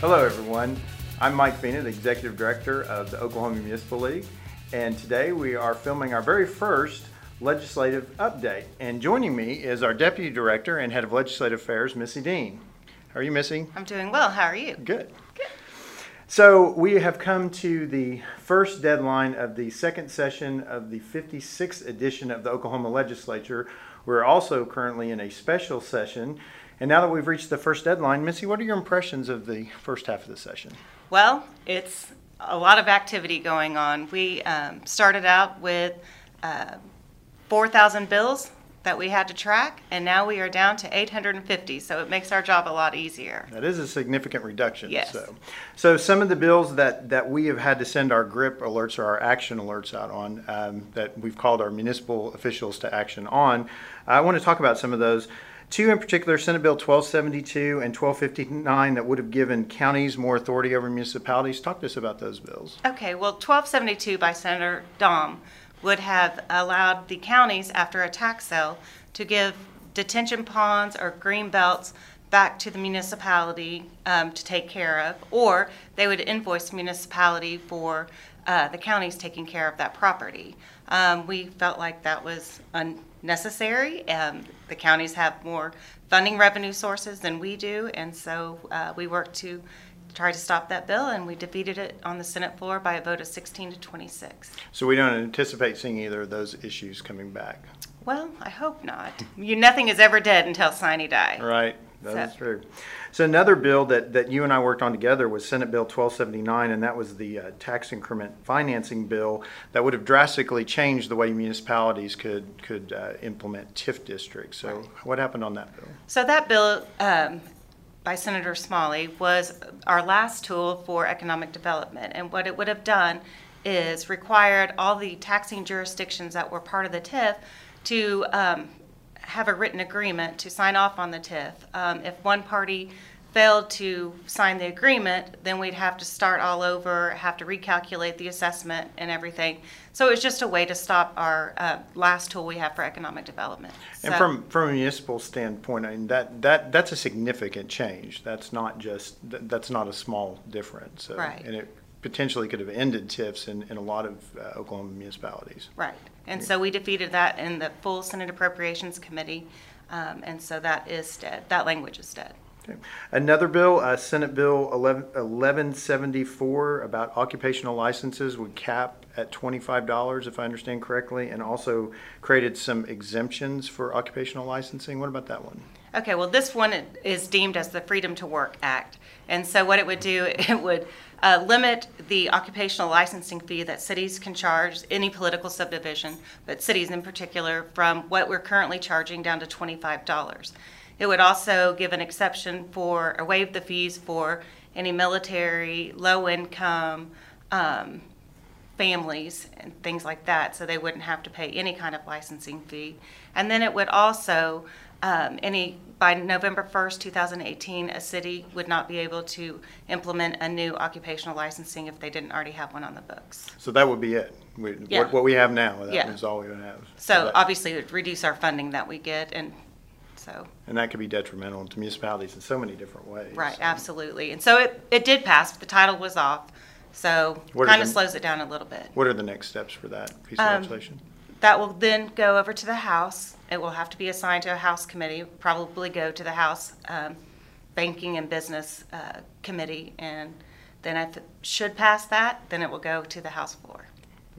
Hello, everyone. I'm Mike Fina, the Executive Director of the Oklahoma Municipal League, and today we are filming our very first legislative update. And joining me is our Deputy Director and Head of Legislative Affairs, Missy Dean. How are you, Missy? I'm doing well. How are you? Good. Good. So we have come to the first deadline of the second session of the 56th edition of the Oklahoma Legislature. We're also currently in a special session. And now that we've reached the first deadline, Missy, what are your impressions of the first half of the session? Well, it's a lot of activity going on. We um, started out with uh, 4,000 bills that we had to track, and now we are down to 850. So it makes our job a lot easier. That is a significant reduction. Yes. So, so some of the bills that, that we have had to send our GRIP alerts or our action alerts out on, um, that we've called our municipal officials to action on, I want to talk about some of those. Two in particular, Senate Bill 1272 and 1259, that would have given counties more authority over municipalities. Talk to us about those bills. Okay, well, 1272 by Senator Dahm would have allowed the counties, after a tax sale, to give detention ponds or green belts back to the municipality um, to take care of, or they would invoice municipality for uh, the counties taking care of that property. Um, we felt like that was unnecessary. Um, the counties have more funding revenue sources than we do, and so uh, we worked to try to stop that bill, and we defeated it on the Senate floor by a vote of 16 to 26. So we don't anticipate seeing either of those issues coming back. Well, I hope not. You, nothing is ever dead until sine die. Right, that's So- true. So another bill that, that you and I worked on together was Senate Bill 1279, and that was the uh, tax increment financing bill that would have drastically changed the way municipalities could, could uh, implement TIF districts. So what happened on that bill? So that bill um, by Senator Smalley was our last tool for economic development. And what it would have done is required all the taxing jurisdictions that were part of the TIF to um, have a written agreement to sign off on the TIF. Um, If one party failed to sign the agreement, then we'd have to start all over, have to recalculate the assessment and everything. So it's just a way to stop our uh, last tool we have for economic development. And So- from, from a municipal standpoint, I mean, that, that, that's a significant change. That's not just, that- that's not a small difference. So- Right. And it potentially could have ended TIFs in, in a lot of uh, Oklahoma municipalities. Right, and so we defeated that in the full Senate Appropriations Committee, um, and so that is dead, that language is dead. Okay. Another bill, uh, Senate Bill 11 1174, about occupational licenses would cap at $25, if I understand correctly, and also created some exemptions for occupational licensing. What about that one? Okay, well, this one is deemed as the Freedom to Work Act, and so what it would do, it would uh, limit the occupational licensing fee that cities can charge, any political subdivision, but cities in particular, from what we're currently charging down to $25. It would also give an exception for, or waive the fees for any military, low-income um, families and things like that, so they wouldn't have to pay any kind of licensing fee. And then it would also, um, any, by November 1st, 2018, a city would not be able to implement a new occupational licensing if they didn't already have one on the books. So that would be it. We- Yeah. What, what we have now, that Yeah. is all we would have. So that- obviously, it would reduce our funding that we get, and so. And that could be detrimental to municipalities in so many different ways. Right, absolutely. And so it, it did pass, the title was off, so kind of slows it down a little bit. What are the next steps for that piece of Um, legislation? That will then go over to the House. It will have to be assigned to a House committee, probably go to the House um, Banking and Business uh, Committee, and then if it should pass that, then it will go to the House floor.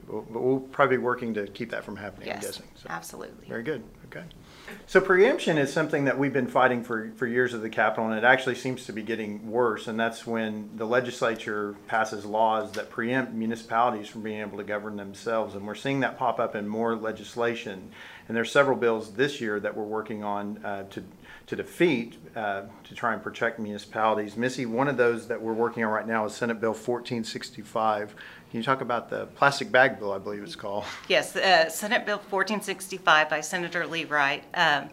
We'll- But we'll probably be working to keep that from happening, I'm guessing. So- absolutely. Very good, okay. So preemption is something that we've been fighting for, for years at the Capitol, and it actually seems to be getting worse, and that's when the legislature passes laws that preempt municipalities from being able to govern themselves, and we're seeing that pop up in more legislation. And there's several bills this year that we're working on uh, to, to defeat, uh, to try and protect municipalities. Missy, one of those that we're working on right now is Senate Bill 1465. Can you talk about the plastic bag bill, I believe it's called? Yes, uh, Senate Bill 1465 by Senator Leewright um,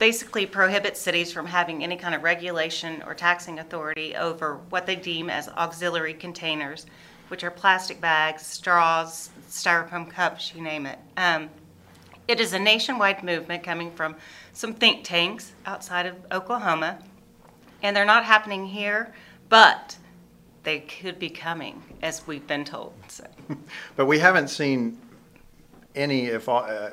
basically prohibits cities from having any kind of regulation or taxing authority over what they deem as auxiliary containers, which are plastic bags, straws, styrofoam cups, you name it. Um, It is a nationwide movement coming from some think tanks outside of Oklahoma, and they're not happening here, but they could be coming, as we've been told, so. But we haven't seen any, if, uh,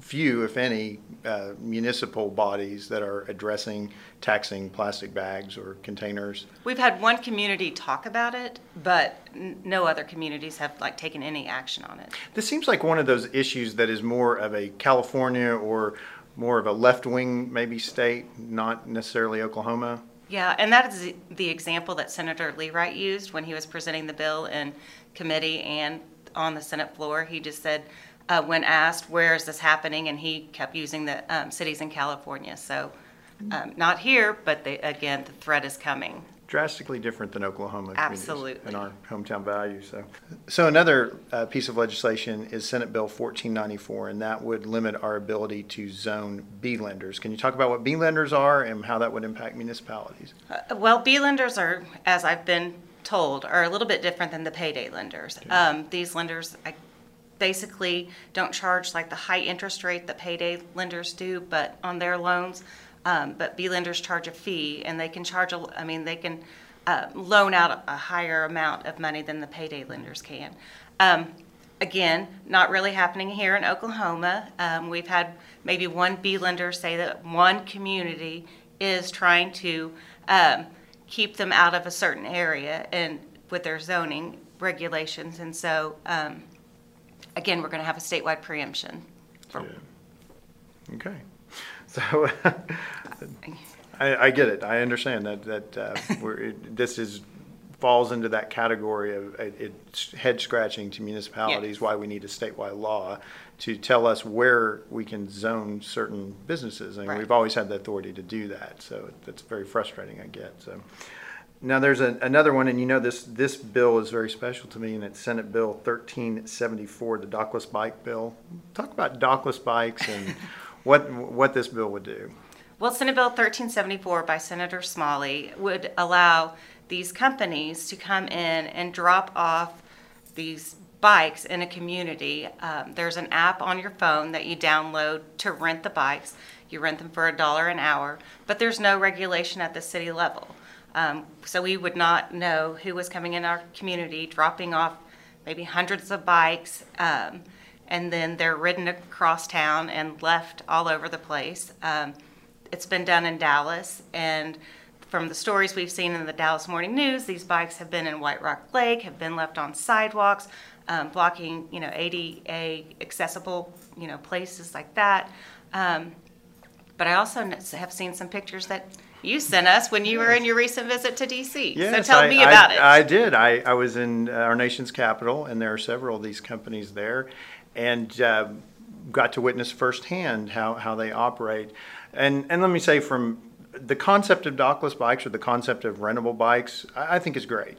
few, if any, uh, municipal bodies that are addressing taxing plastic bags or containers. We've had one community talk about it, but n- no other communities have like taken any action on it. This seems like one of those issues that is more of a California or more of a left-wing maybe state, not necessarily Oklahoma. Yeah, and that is the- example that Senator Leewright used when he was presenting the bill in committee and on the Senate floor. He just said, uh, when asked, where is this happening? And he kept using the um, cities in California. So um, not here, but they, again, the threat is coming. Drastically different than Oklahoma communities Absolutely. and our hometown values. So, so another uh, piece of legislation is Senate Bill 1494, and that would limit our ability to zone B lenders. Can you talk about what B lenders are and how that would impact municipalities? Uh, Well, B lenders are, as I've been told, are a little bit different than the payday lenders. Um, these lenders, I basically don't charge like the high interest rate that payday lenders do, but on their loans. Um, but B lenders charge a fee and they can charge, a- I mean, they can, uh, loan out a higher amount of money than the payday lenders can. Um, again, not really happening here in Oklahoma. Um, we've had maybe one B lender say that one community is trying to um, keep them out of a certain area and with their zoning regulations. And so, um, again, we're going to have a statewide preemption. for- Okay. So I, I get it. I understand that, that uh, we're, it- this is, falls into that category of, it- it's head scratching to municipalities, Yes. why we need a statewide law to tell us where we can zone certain businesses. And Right. we've always had the authority to do that, so that's very frustrating, I get, so. Now, there's a- another one, and you know, this, this bill is very special to me, and it's Senate Bill 1374, the dockless bike bill. Talk about dockless bikes and what, what this bill would do. Well, Senate Bill 1374 by Senator Smalley would allow these companies to come in and drop off these bikes in a community. Um, there's an app on your phone that you download to rent the bikes. You rent them for a dollar an hour, but there's no regulation at the city level. Um, so we would not know who was coming in our community, dropping off maybe hundreds of bikes. Um, and then they're ridden across town and left all over the place. Um, it's been done in Dallas, and from the stories we've seen in the Dallas Morning News, these bikes have been in White Rock Lake, have been left on sidewalks, um, blocking, you know, ADA accessible, you know, places like that. Um, but I also have seen some pictures that you sent us when you were in your recent visit to DC. Yes, so tell I- me I- about it. I did. I, I was in uh, our nation's capital, and there are several of these companies there, and uh, got to witness firsthand how, how they operate. And, and let me say, from the concept of dockless bikes or the concept of rentable bikes, I, I think is great.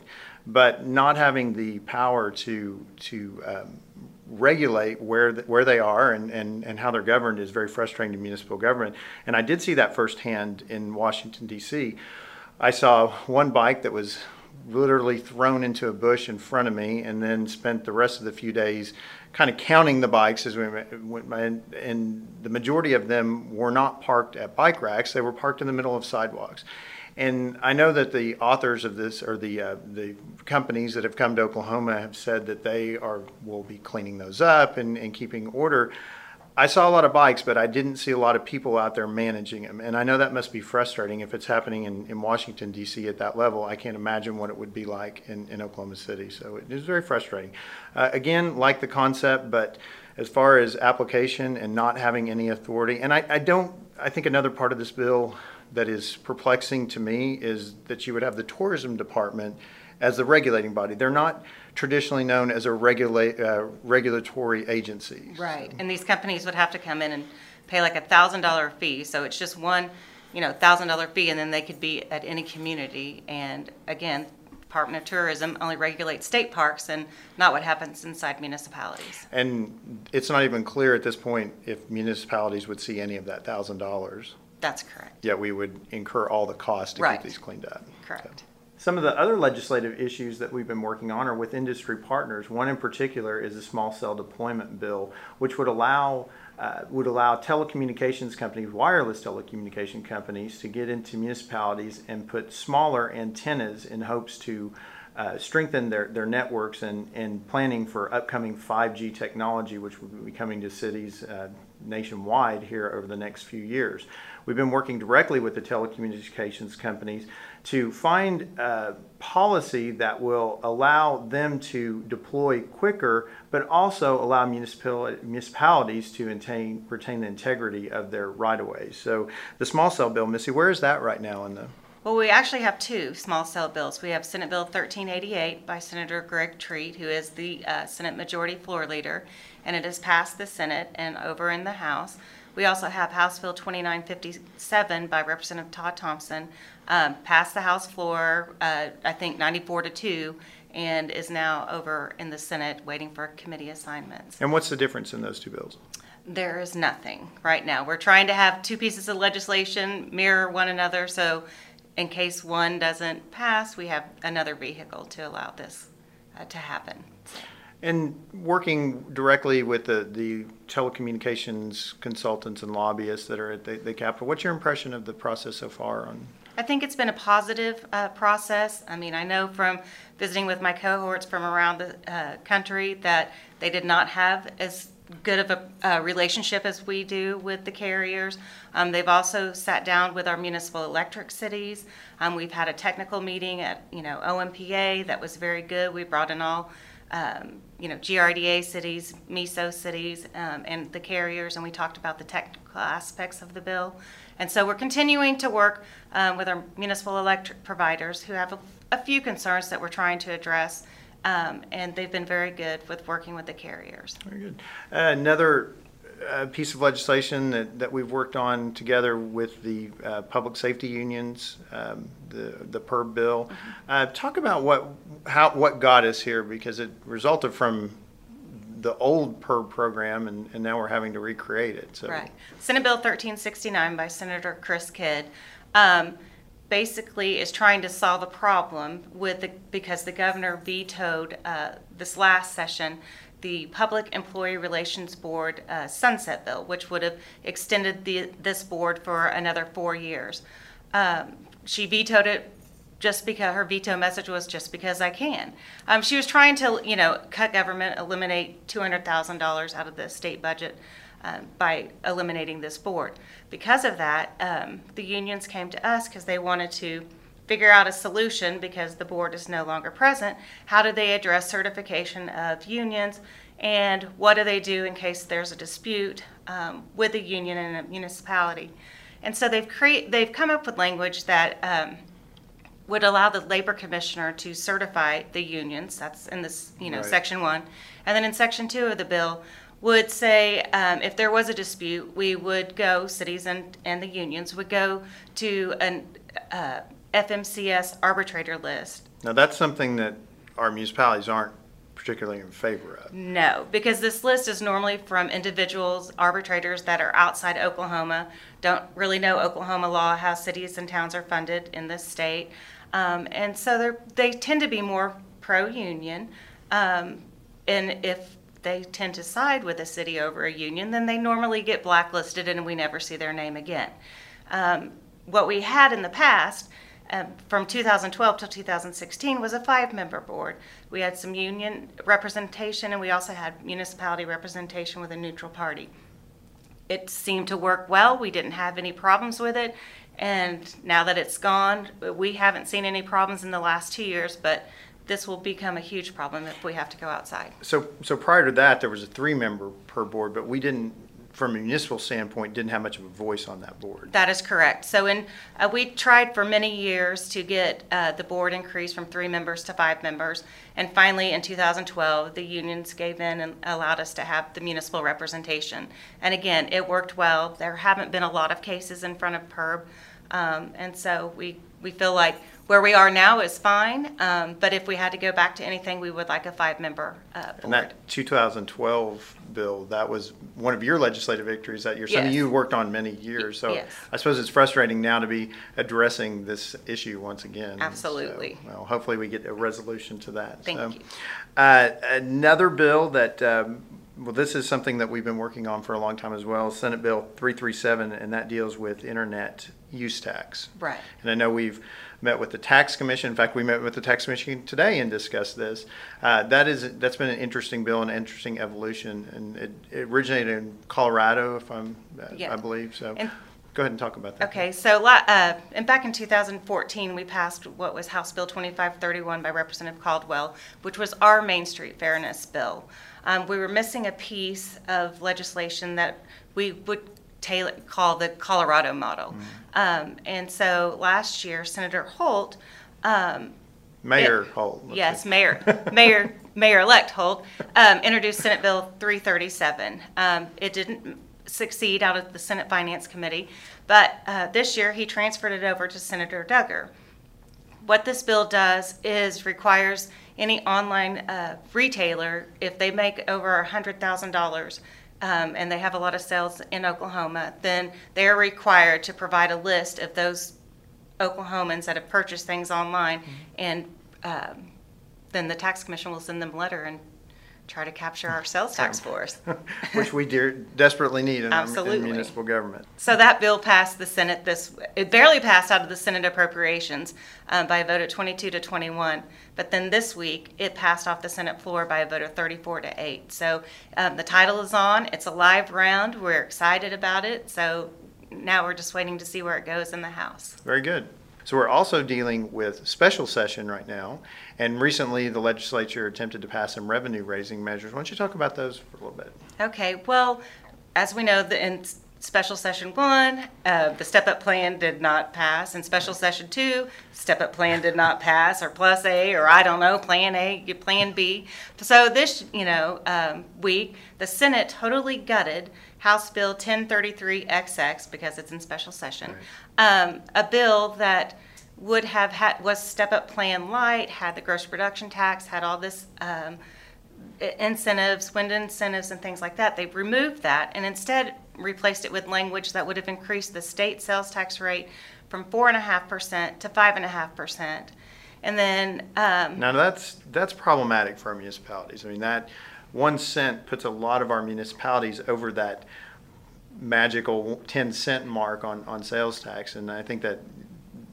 But not having the power to, to um, regulate where, th- where they are and, and, and how they're governed is very frustrating to municipal government. And I did see that firsthand in Washington, D.C. I saw one bike that was literally thrown into a bush in front of me and then spent the rest of the few days kind of counting the bikes as we went. And- And the majority of them were not parked at bike racks, they were parked in the middle of sidewalks. And I know that the authors of this, or the, uh, the companies that have come to Oklahoma have said that they are, will be cleaning those up and, and keeping order. I saw a lot of bikes, but I didn't see a lot of people out there managing them. And I know that must be frustrating if it's happening in, in Washington, D.C. at that level. I can't imagine what it would be like in, in Oklahoma City. So it is very frustrating. Uh, again, like the concept, but as far as application and not having any authority, and I, I don't, I think another part of this bill that is perplexing to me is that you would have the tourism department as the regulating body. They're not traditionally known as a regulate, uh, regulatory agency. Right, and these companies would have to come in and pay like a thousand dollar fee, so it's just one, you know, thousand dollar fee, and then they could be at any community. And again, Department of Tourism only regulates state parks and not what happens inside municipalities. And it's not even clear at this point if municipalities would see any of that thousand dollars. That's correct, Yet we would incur all the costs to Right. keep these cleaned up. correct. Some of the other legislative issues that we've been working on are with industry partners. One in particular is a small cell deployment bill, which would allow uh, would allow telecommunications companies, wireless telecommunication companies, to get into municipalities and put smaller antennas in hopes to uh, strengthen their, their networks and, and planning for upcoming 5G technology, which will be coming to cities uh, nationwide here over the next few years. We've been working directly with the telecommunications companies to find a policy that will allow them to deploy quicker, but also allow municipal, municipalities to attain, retain the integrity of their right of ways. So the small cell bill, Missy, where is that right now in the? Well, we actually have two small cell bills. We have Senate Bill 1388 by Senator Greg Treat, who is the uh, Senate Majority Floor Leader, and it has passed the Senate and over in the House. We also have House Bill 2957 by Representative Todd Thompson, um, passed the House floor, uh, I think 94 to 2, and is now over in the Senate waiting for committee assignments. And what's the difference in those two bills? There is nothing right now. We're trying to have two pieces of legislation mirror one another, so in case one doesn't pass, we have another vehicle to allow this uh, to happen. And working directly with the, the telecommunications consultants and lobbyists that are at the, the Capitol, what's your impression of the process so far on? I think it's been a positive uh, process. I mean, I know from visiting with my cohorts from around the uh, country that they did not have as good of a uh, relationship as we do with the carriers. Um, they've also sat down with our municipal electric cities. Um, we've had a technical meeting at you know OMPA that was very good. We brought in all um, you know GRDA cities, MESO cities, um, and the carriers, and we talked about the technical aspects of the bill. And so we're continuing to work um, with our municipal electric providers who have a, a few concerns that we're trying to address. Um, and they've been very good with working with the carriers. Very good. Uh, another uh, piece of legislation that, that we've worked on together with the uh, public safety unions, um, the the PERB bill. Uh, talk about what how what got us here because it resulted from the old PERB program and, and now we're having to recreate it. So Right. Senate Bill 1369 by Senator Chris Kidd um, basically is trying to solve a problem with the, because the governor vetoed uh, this last session the Public Employee Relations Board uh, sunset bill, which would have extended the, this board for another four years. Um, she vetoed it just because her veto message was just because I can. Um, she was trying to, you know, cut government, eliminate two hundred thousand dollars out of the state budget um, by eliminating this board. Because of that, um, the unions came to us because they wanted to figure out a solution because the board is no longer present. How do they address certification of unions? And what do they do in case there's a dispute um, with a union in a municipality? And so they've create, they've come up with language that um, would allow the labor commissioner to certify the unions. That's in this, you know, Right. section one. And then in section two of the bill would say um, if there was a dispute, we would go, cities and, and the unions would go to an uh, FMCS arbitrator list. now that's something that our municipalities aren't particularly in favor of. No, because this list is normally from individuals, arbitrators that are outside Oklahoma, don't really know Oklahoma law, how cities and towns are funded in this state. Um, and so they're, tend to be more pro-union. Um, and if they tend to side with a city over a union, then they normally get blacklisted and we never see their name again. Um, what we had in the past um, from 2012 till 2016 was a five-member board. We had some union representation, and we also had municipality representation with a neutral party. It seemed to work well. We didn't have any problems with it, and now that it's gone, we haven't seen any problems in the last two years. But this will become a huge problem if we have to go outside. So, so prior to that, there was a three-member PERB board, but we didn't, from a municipal standpoint, didn't have much of a voice on that board. That is correct. So in, uh, we tried for many years to get uh, the board increased from three members to five members. And finally, in 2012, the unions gave in and allowed us to have the municipal representation. And again, it worked well. There haven't been a lot of cases in front of PERB. Um, And so we, we feel like Where we are now is fine, um, but if we had to go back to anything, we would like a five-member uh, And that 2012 bill, that was one of your legislative victories that year, something Yes. you worked on many years. So Yes. I suppose it's frustrating now to be addressing this issue once again. Absolutely. So, Well, hopefully we get a resolution to that. Thank So, you. uh, Another bill that, um, well, this is something that we've been working on for a long time as well, Senate Bill 337, and that deals with internet use tax. Right. And I know we've met with the tax commission. In fact, we met with the tax commission today and discussed this. Uh, that is that's been an interesting bill, an interesting evolution, and it, it originated in Colorado, if I'm, Yeah. I believe. So, And- go ahead and talk about that. Okay, so, uh, and back in 2014, we passed what was House Bill 2531 by Representative Caldwell, which was our Main Street Fairness Bill. Um, we were missing a piece of legislation that we would tailor, call the Colorado model. Um, and so last year, Senator Holt, um, Mayor Holt. Yes, see. Mayor, Mayor, Mayor-elect Holt um, introduced Senate Bill 337. Um, It didn't succeed out of the Senate Finance Committee, but uh, this year he transferred it over to Senator Duggar. What this bill does is requires any online uh, retailer, if they make over $100,000 um, and they have a lot of sales in Oklahoma, then they are required to provide a list of those Oklahomans that have purchased things online, and um, then the tax commission will send them a letter and try to capture our sales tax for us. Which we dear, desperately need in, our, in municipal government. So that bill passed the Senate this, it barely passed out of the Senate appropriations um, by a vote of 22 to 21. But then this week, it passed off the Senate floor by a vote of 34 to 8. So um, the title is on, it's a live round, we're excited about it. So now we're just waiting to see where it goes in the House. Very good. So we're also dealing with special session right now, and recently the legislature attempted to pass some revenue raising measures. Why don't you talk about those for a little bit? Okay, well, as we know, the, s- special session one, uh, the step-up plan did not pass. In special session two, step-up plan did not pass, or plus A, or I don't know, plan A, plan B. So this, you know, um, week, the Senate totally gutted House Bill 1033XX, because it's in special session, um, a bill that would have had, was step-up plan light, had the gross production tax, had all this, um, incentives, wind incentives and things like that. They've removed that and instead replaced it with language that would have increased the state sales tax rate from four and a half percent to five and a half percent. And then, um, Now that's that's problematic for our municipalities. I mean that one cent puts a lot of our municipalities over that magical ten cent mark on, on sales tax, and I think that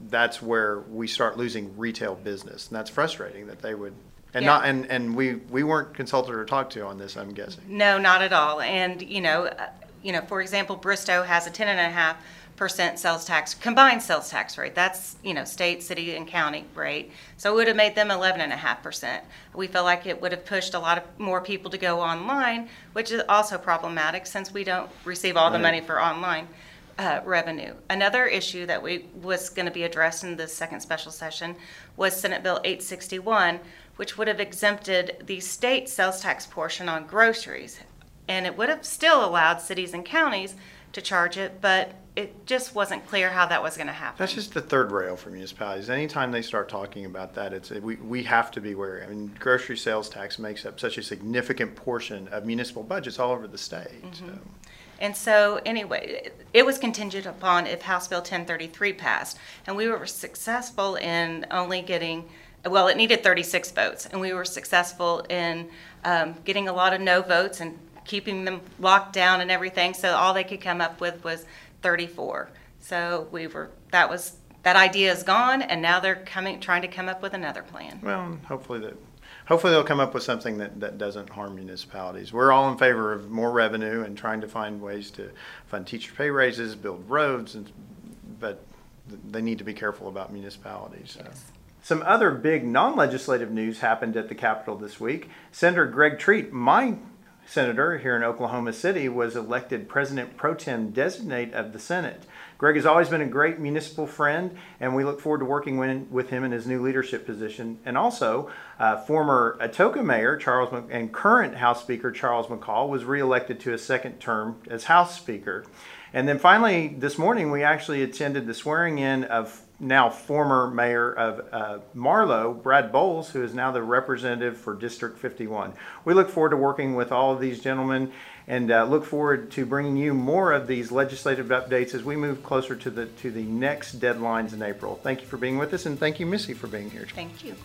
that's where we start losing retail business, and that's frustrating that they would. And Yeah. not and, and we, we weren't consulted or talked to on this, I'm guessing. no, not at all. And, you know, you know, for example, Bristow has a ten and a half percent sales tax, combined sales tax rate. That's, you know, state, city, and county rate. So it would have made them eleven and a half percent. We feel like it would have pushed a lot of more people to go online, which is also problematic since we don't receive all the money for online uh, revenue. Another issue that we, was going to be addressed in the second special session was Senate Bill 861, which would have exempted the state sales tax portion on groceries. And it would have still allowed cities and counties to charge it, but it just wasn't clear how that was going to happen. That's just the third rail for municipalities. Anytime they start talking about that, it's, we, we have to be wary. I mean, grocery sales tax makes up such a significant portion of municipal budgets all over the state, so. And so, anyway, it was contingent upon if House Bill 1033 passed. And we were successful in only getting, well, it needed 36 votes. And we were successful in um, getting a lot of no votes and keeping them locked down and everything. So all they could come up with was 34. So we were, that was, that idea is gone. And now they're coming, trying to come up with another plan. Well, hopefully that, hopefully they'll come up with something that, that doesn't harm municipalities. We're all in favor of more revenue and trying to find ways to fund teacher pay raises, build roads, and, but they need to be careful about municipalities, so. Some other big non-legislative news happened at the Capitol this week. Senator Greg Treat, my senator here in Oklahoma City, was elected President Pro Tem Designate of the Senate. Greg has always been a great municipal friend, and we look forward to working with, him in his new leadership position. And also, uh, former Atoka Mayor Charles Mc- and current House Speaker Charles McCall was reelected to a second term as House Speaker. And then finally, this morning, we actually attended the swearing in of now former mayor of uh, Marlow, Brad Boles, who is now the representative for District 51. We look forward to working with all of these gentlemen and uh, look forward to bringing you more of these legislative updates as we move closer to the to the next deadlines in April. Thank you for being with us, and thank you, Missy, for being here. Thank you.